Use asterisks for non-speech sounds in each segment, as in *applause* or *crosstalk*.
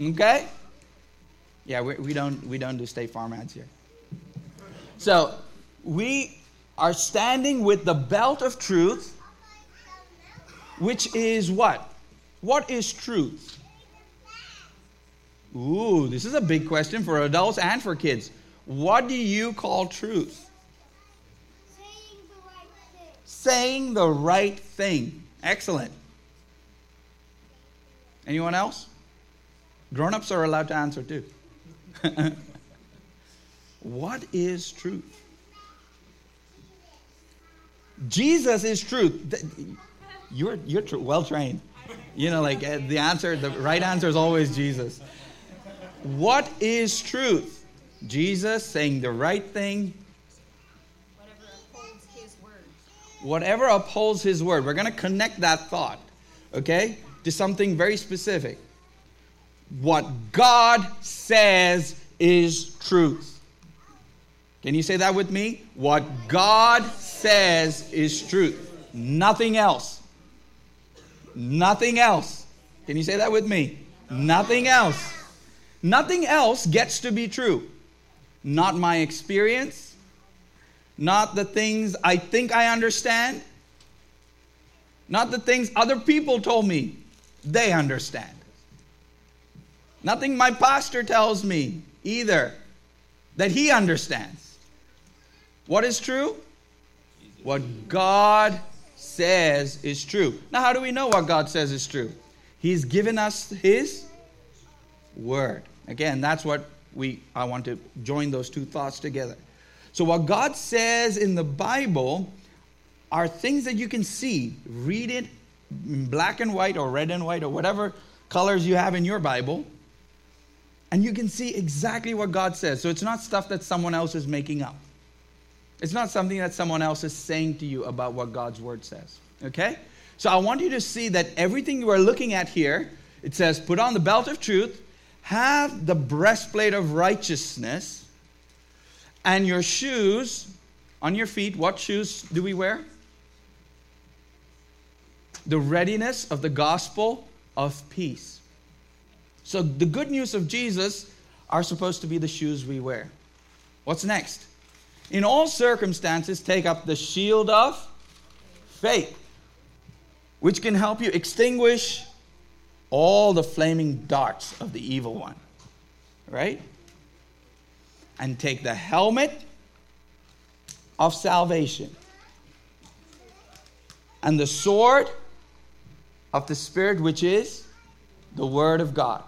Okay? Yeah, we, we, don't, we don't do State Farm ads here. So, we are standing with the belt of truth, which is what? What is truth? Ooh, this is a big question for adults and for kids. What do you call truth? Saying the right thing. Saying the right thing. Excellent. Anyone else? Grown ups are allowed to answer too. *laughs* what is truth? Jesus is truth. You're, you're tr- well trained. You know, like uh, the answer, the right answer is always Jesus. What is truth? Jesus saying the right thing, Whatever upholds his word. whatever upholds his word. We're going to connect that thought, okay, to something very specific. What God says is truth. Can you say that with me? What God says is truth. Nothing else. Nothing else. Can you say that with me? Nothing else. Nothing else gets to be true. Not my experience, not the things I think I understand, not the things other people told me they understand. Nothing my pastor tells me either that he understands. What is true? What God says is true. Now, how do we know what God says is true? He's given us His Word. Again, that's what we I want to join those two thoughts together. So what God says in the Bible are things that you can see. Read it in black and white or red and white or whatever colors you have in your Bible. And you can see exactly what God says. So it's not stuff that someone else is making up. It's not something that someone else is saying to you about what God's word says. Okay? So I want you to see that everything you are looking at here, it says, put on the belt of truth, have the breastplate of righteousness, and your shoes on your feet. What shoes do we wear? The readiness of the gospel of peace. So the good news of Jesus are supposed to be the shoes we wear. What's next? In all circumstances, take up the shield of faith, which can help you extinguish all the flaming darts of the evil one. Right? And take the helmet of salvation and the sword of the Spirit, which is the Word of God.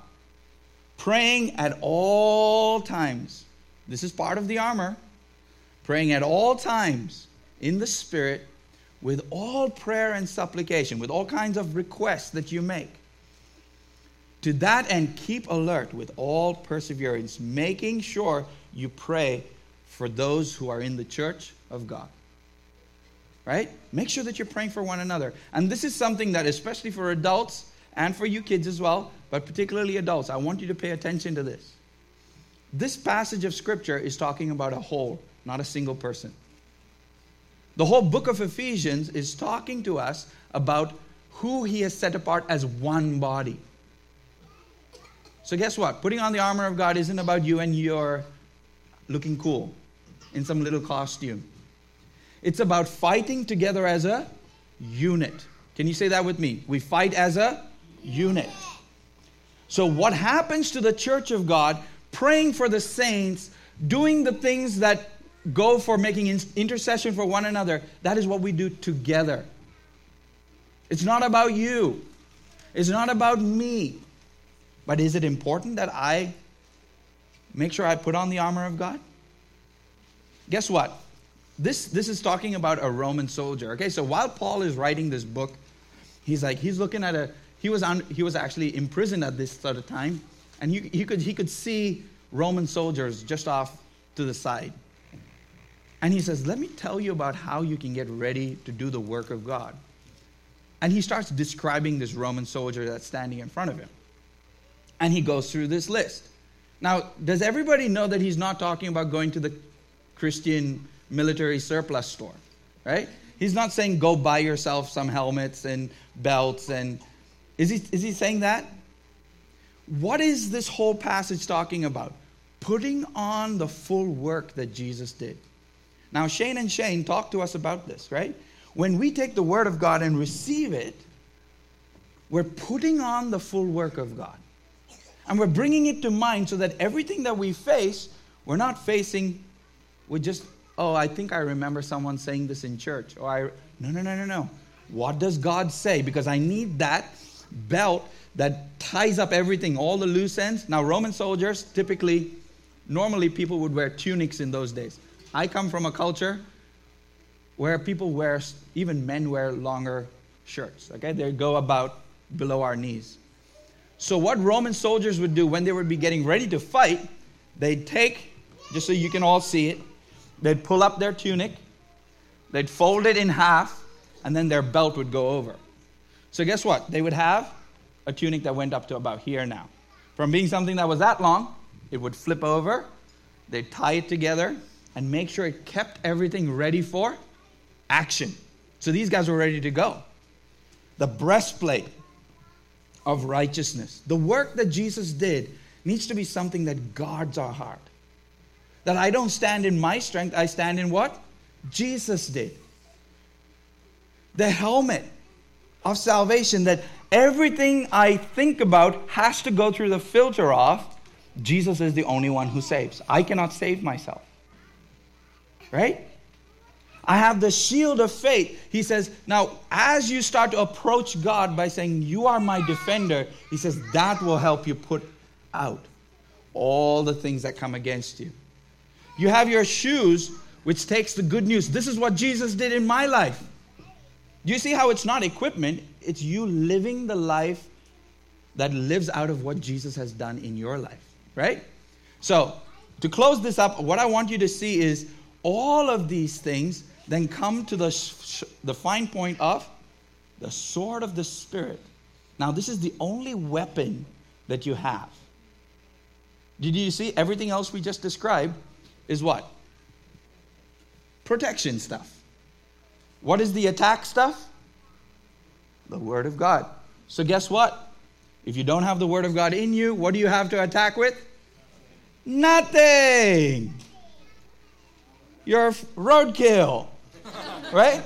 Praying at all times. This is part of the armor. Praying at all times in the Spirit with all prayer and supplication, with all kinds of requests that you make. To that end, keep alert with all perseverance, making sure you pray for those who are in the church of God. Right? Make sure that you're praying for one another. And this is something that, especially for adults and for you kids as well, but particularly adults, I want you to pay attention to this. This passage of scripture is talking about a whole, not a single person. The whole book of Ephesians is talking to us about who he has set apart as one body. So, guess what? Putting on the armor of God isn't about you and your looking cool in some little costume. It's about fighting together as a unit. Can you say that with me? We fight as a unit. So, what happens to the church of God, praying for the saints, doing the things that go for making intercession for one another, that is what we do together. It's not about you, it's not about me. But is it important that I make sure I put on the armor of God? Guess what? This, this is talking about a Roman soldier. Okay, so while Paul is writing this book, he's like, he's looking at a, he was, he was actually imprisoned at this sort of time, and he, he, could, he could see Roman soldiers just off to the side. And he says, Let me tell you about how you can get ready to do the work of God. And he starts describing this Roman soldier that's standing in front of him. And he goes through this list. Now, does everybody know that he's not talking about going to the Christian military surplus store, right? He's not saying go buy yourself some helmets and belts and is he is he saying that? what is this whole passage talking about? Putting on the full work that Jesus did. Now, Shane and Shane talk to us about this, right? When we take the Word of God and receive it, we're putting on the full work of God. And we're bringing it to mind so that everything that we face, we're not facing with just, oh, I think I remember someone saying this in church. Or I, no, no, no, no, no. What does God say? Because I need that belt that ties up everything, all the loose ends. Now, Roman soldiers typically, normally people would wear tunics in those days. I come from a culture where people wear, even men wear longer shirts, okay? They go about below our knees. So, what Roman soldiers would do when they would be getting ready to fight, they'd take, just so you can all see it, they'd pull up their tunic, they'd fold it in half, and then their belt would go over. So, guess what? They would have a tunic that went up to about here now. From being something that was that long, it would flip over, they'd tie it together, and make sure it kept everything ready for action. So these guys were ready to go. The breastplate of righteousness. The work that Jesus did needs to be something that guards our heart. That I don't stand in my strength, I stand in what? Jesus did. The helmet of salvation that everything I think about has to go through the filter of Jesus is the only one who saves. I cannot save myself. Right? I have the shield of faith. He says, now, as you start to approach God by saying, You are my defender, he says, that will help you put out all the things that come against you. You have your shoes, which takes the good news. This is what Jesus did in my life. Do you see how it's not equipment? It's you living the life that lives out of what Jesus has done in your life, right? So, to close this up, what I want you to see is all of these things then come to the, the fine point of the sword of the Spirit. Now, this is the only weapon that you have. Did you see everything else we just described is what? Protection stuff. What is the attack stuff? The Word of God. So, guess what? If you don't have the Word of God in you, what do you have to attack with? Nothing. You're roadkill. *laughs* right?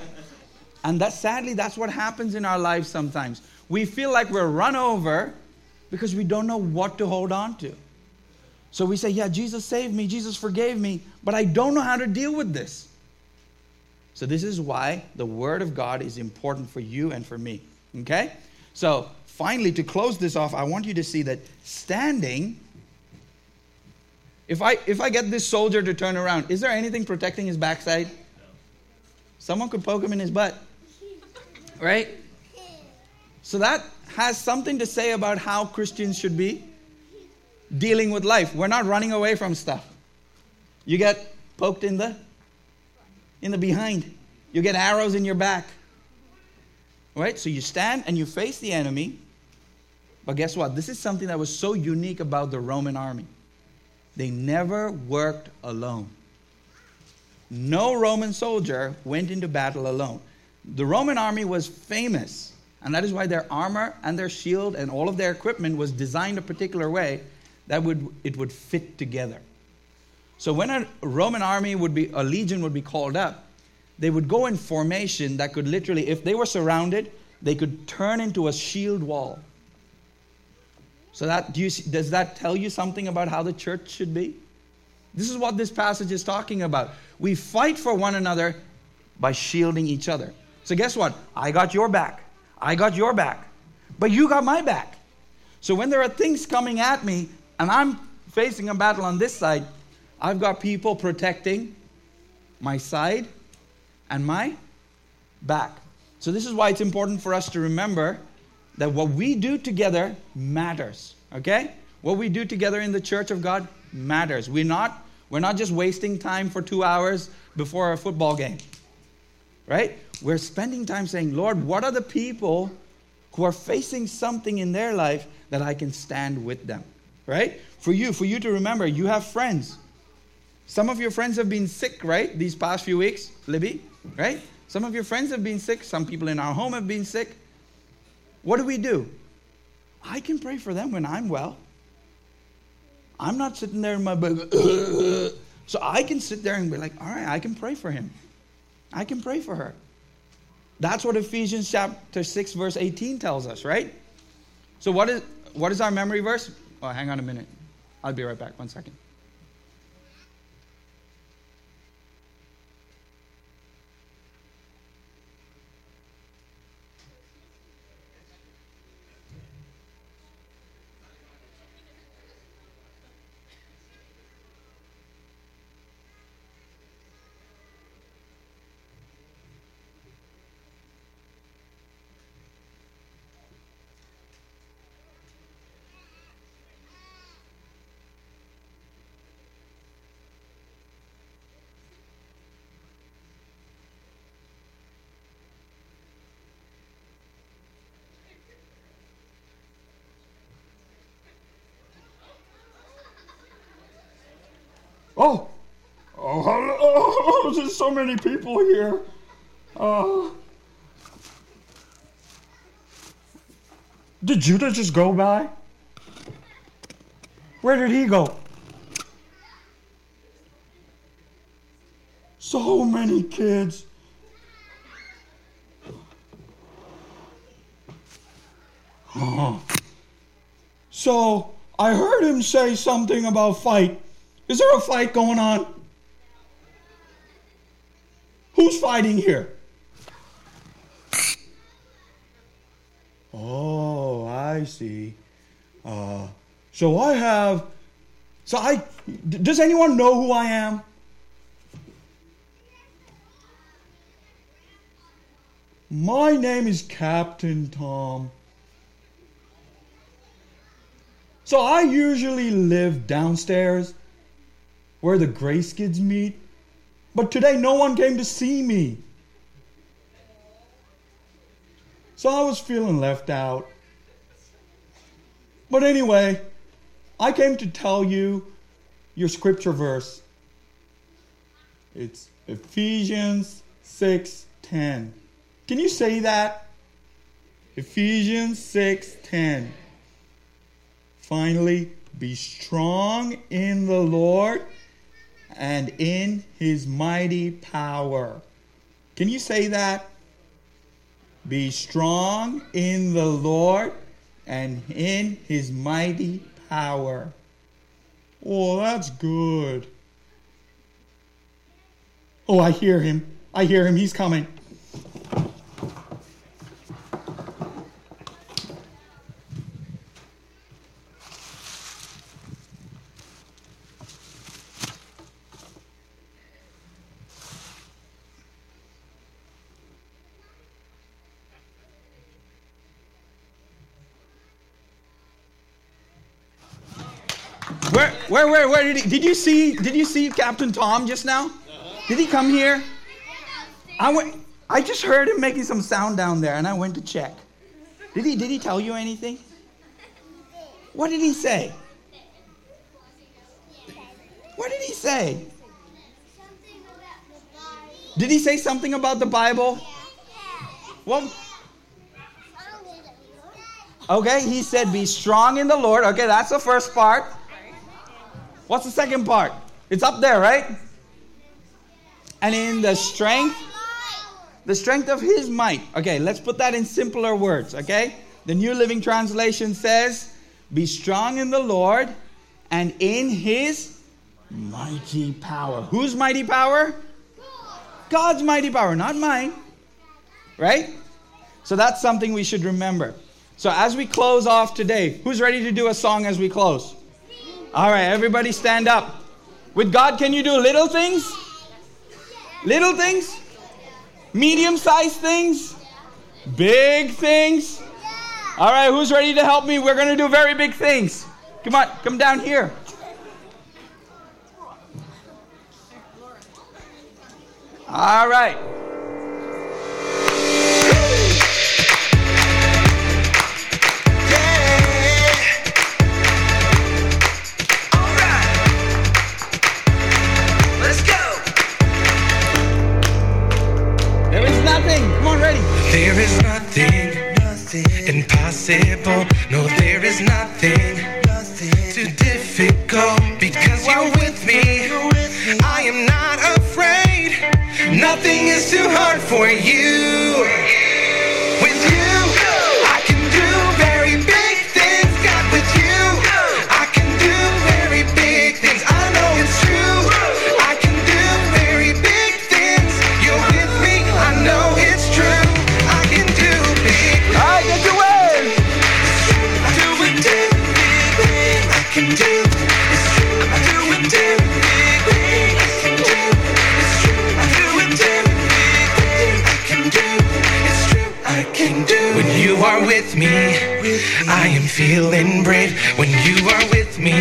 And that sadly, that's what happens in our lives sometimes. We feel like we're run over because we don't know what to hold on to. So we say, Yeah, Jesus saved me, Jesus forgave me, but I don't know how to deal with this. So, this is why the Word of God is important for you and for me. Okay? So, finally, to close this off, I want you to see that standing, if I, if I get this soldier to turn around, is there anything protecting his backside? Someone could poke him in his butt. Right? So that has something to say about how Christians should be dealing with life. We're not running away from stuff. You get poked in the in the behind. You get arrows in your back. Right? So you stand and you face the enemy. But guess what? This is something that was so unique about the Roman army. They never worked alone. No Roman soldier went into battle alone. The Roman army was famous, and that is why their armor and their shield and all of their equipment was designed a particular way that would it would fit together. So when a Roman army would be a legion would be called up, they would go in formation that could literally if they were surrounded, they could turn into a shield wall. So that do you, does that tell you something about how the church should be? This is what this passage is talking about. We fight for one another by shielding each other. So, guess what? I got your back. I got your back. But you got my back. So, when there are things coming at me and I'm facing a battle on this side, I've got people protecting my side and my back. So, this is why it's important for us to remember that what we do together matters. Okay? What we do together in the church of God matters. We're not we're not just wasting time for two hours before a football game, right? We're spending time saying, Lord, what are the people who are facing something in their life that I can stand with them, right? For you, for you to remember, you have friends. Some of your friends have been sick, right, these past few weeks, Libby, right? Some of your friends have been sick. Some people in our home have been sick. What do we do? I can pray for them when I'm well. I'm not sitting there in my bed. *coughs* so I can sit there and be like, all right, I can pray for him. I can pray for her. That's what Ephesians chapter 6, verse 18 tells us, right? So what is what is our memory verse? Oh, hang on a minute. I'll be right back. One second. Oh, oh, hello. oh, there's so many people here. Uh, did Judah just go by? Where did he go? So many kids. Oh. So I heard him say something about fight. Is there a fight going on? Who's fighting here? Oh, I see. Uh, so I have. So I. Does anyone know who I am? My name is Captain Tom. So I usually live downstairs where the Grace Kids meet, but today no one came to see me. So I was feeling left out. But anyway, I came to tell you your scripture verse. It's Ephesians 6:10. Can you say that? Ephesians 6:10. Finally, be strong in the Lord and in his mighty power. Can you say that? Be strong in the Lord and in his mighty power. Oh, that's good. Oh, I hear him. I hear him. He's coming. Where, where, where, where did he? Did you see? Did you see Captain Tom just now? Uh-huh. Did he come here? I went. I just heard him making some sound down there, and I went to check. Did he? Did he tell you anything? What did he say? What did he say? Something about the body. Did he say something about the Bible? Well, okay. He said, "Be strong in the Lord." Okay, that's the first part. What's the second part? It's up there, right? And in the strength, the strength of his might. Okay, let's put that in simpler words, okay? The New Living Translation says, Be strong in the Lord and in his mighty power. Whose mighty power? God's mighty power, not mine. Right? So that's something we should remember. So as we close off today, who's ready to do a song as we close? All right, everybody stand up. With God, can you do little things? Little things? Medium sized things? Big things? All right, who's ready to help me? We're going to do very big things. Come on, come down here. All right. Impossible. No, there is nothing, too difficult difficult because you're with me. I am not afraid. Nothing is too hard for you. With me, I am feeling brave. When you are with me,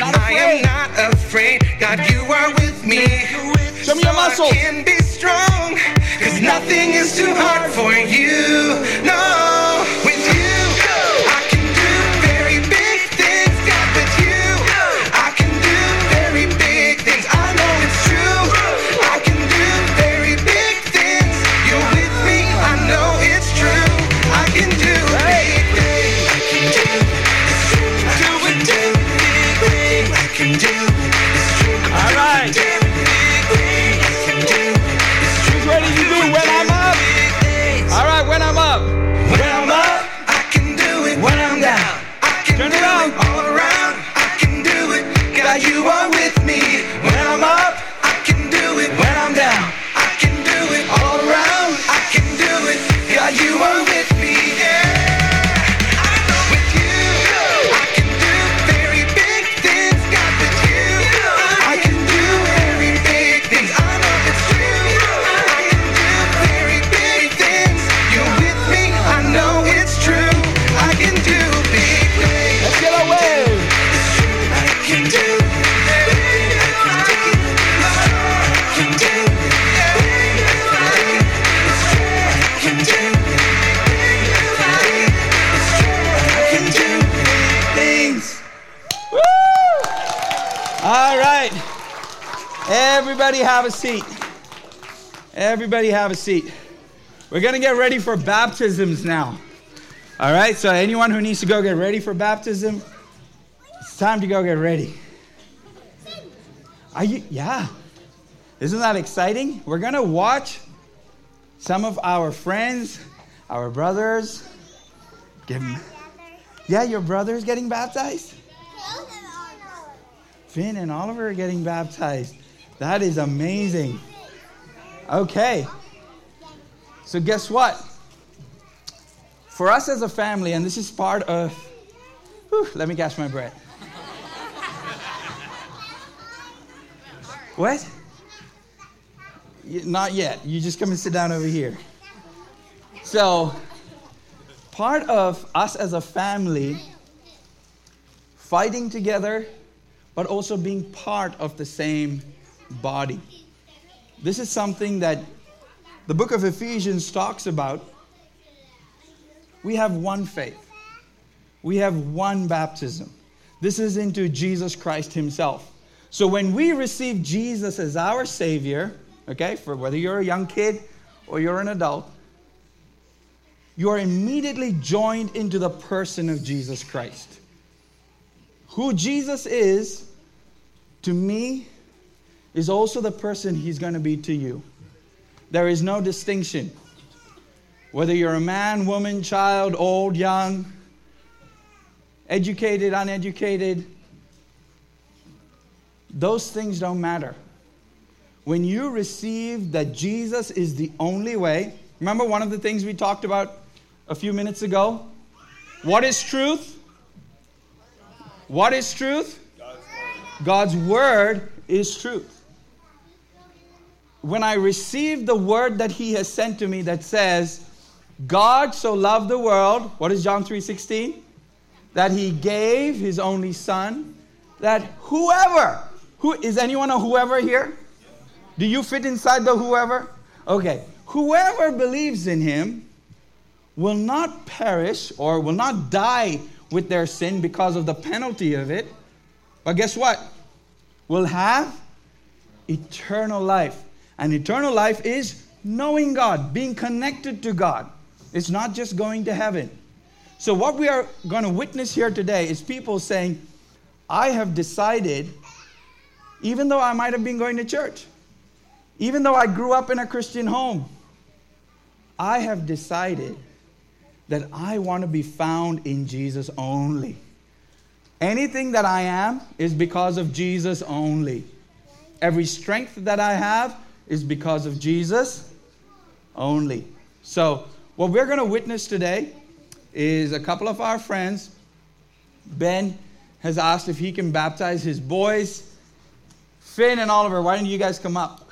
I am not afraid. God, you are with me. Show me your So I muscles. can be strong. Cause nothing is too hard for you. No, can do. Have a seat. Everybody have a seat. We're going to get ready for baptisms now. All right, so anyone who needs to go get ready for baptism, it's time to go get ready. Are you? Yeah. Isn't that exciting? We're going to watch some of our friends, our brothers, give Yeah, your brother's getting baptized? Finn and Oliver are getting baptized. That is amazing. Okay. So, guess what? For us as a family, and this is part of. Whew, let me catch my breath. What? Not yet. You just come and sit down over here. So, part of us as a family fighting together, but also being part of the same body. This is something that the book of Ephesians talks about. We have one faith, we have one baptism. This is into Jesus Christ Himself. So when we receive Jesus as our Savior, okay, for whether you're a young kid or you're an adult, you are immediately joined into the person of Jesus Christ. Who Jesus is to me is also the person he's going to be to you. There is no distinction. Whether you're a man, woman, child, old, young, educated, uneducated, those things don't matter. When you receive that Jesus is the only way, remember one of the things we talked about a few minutes ago? What is truth? What is truth? God's word is truth. When I receive the word that he has sent to me that says, God so loved the world, what is John 3:16? That he gave his only son, that whoever, who is anyone a whoever here? Do you fit inside the whoever? Okay. Whoever believes in him will not perish or will not die with their sin because of the penalty of it. But guess what? Will have eternal life. And eternal life is knowing God, being connected to God. It's not just going to heaven. So, what we are going to witness here today is people saying, I have decided, even though I might have been going to church, even though I grew up in a Christian home, I have decided that I want to be found in Jesus only. Anything that I am is because of Jesus only. Every strength that I have is because of Jesus only. So, what we're going to witness today is a couple of our friends. Ben has asked if he can baptize his boys. Finn and Oliver, why don't you guys come up?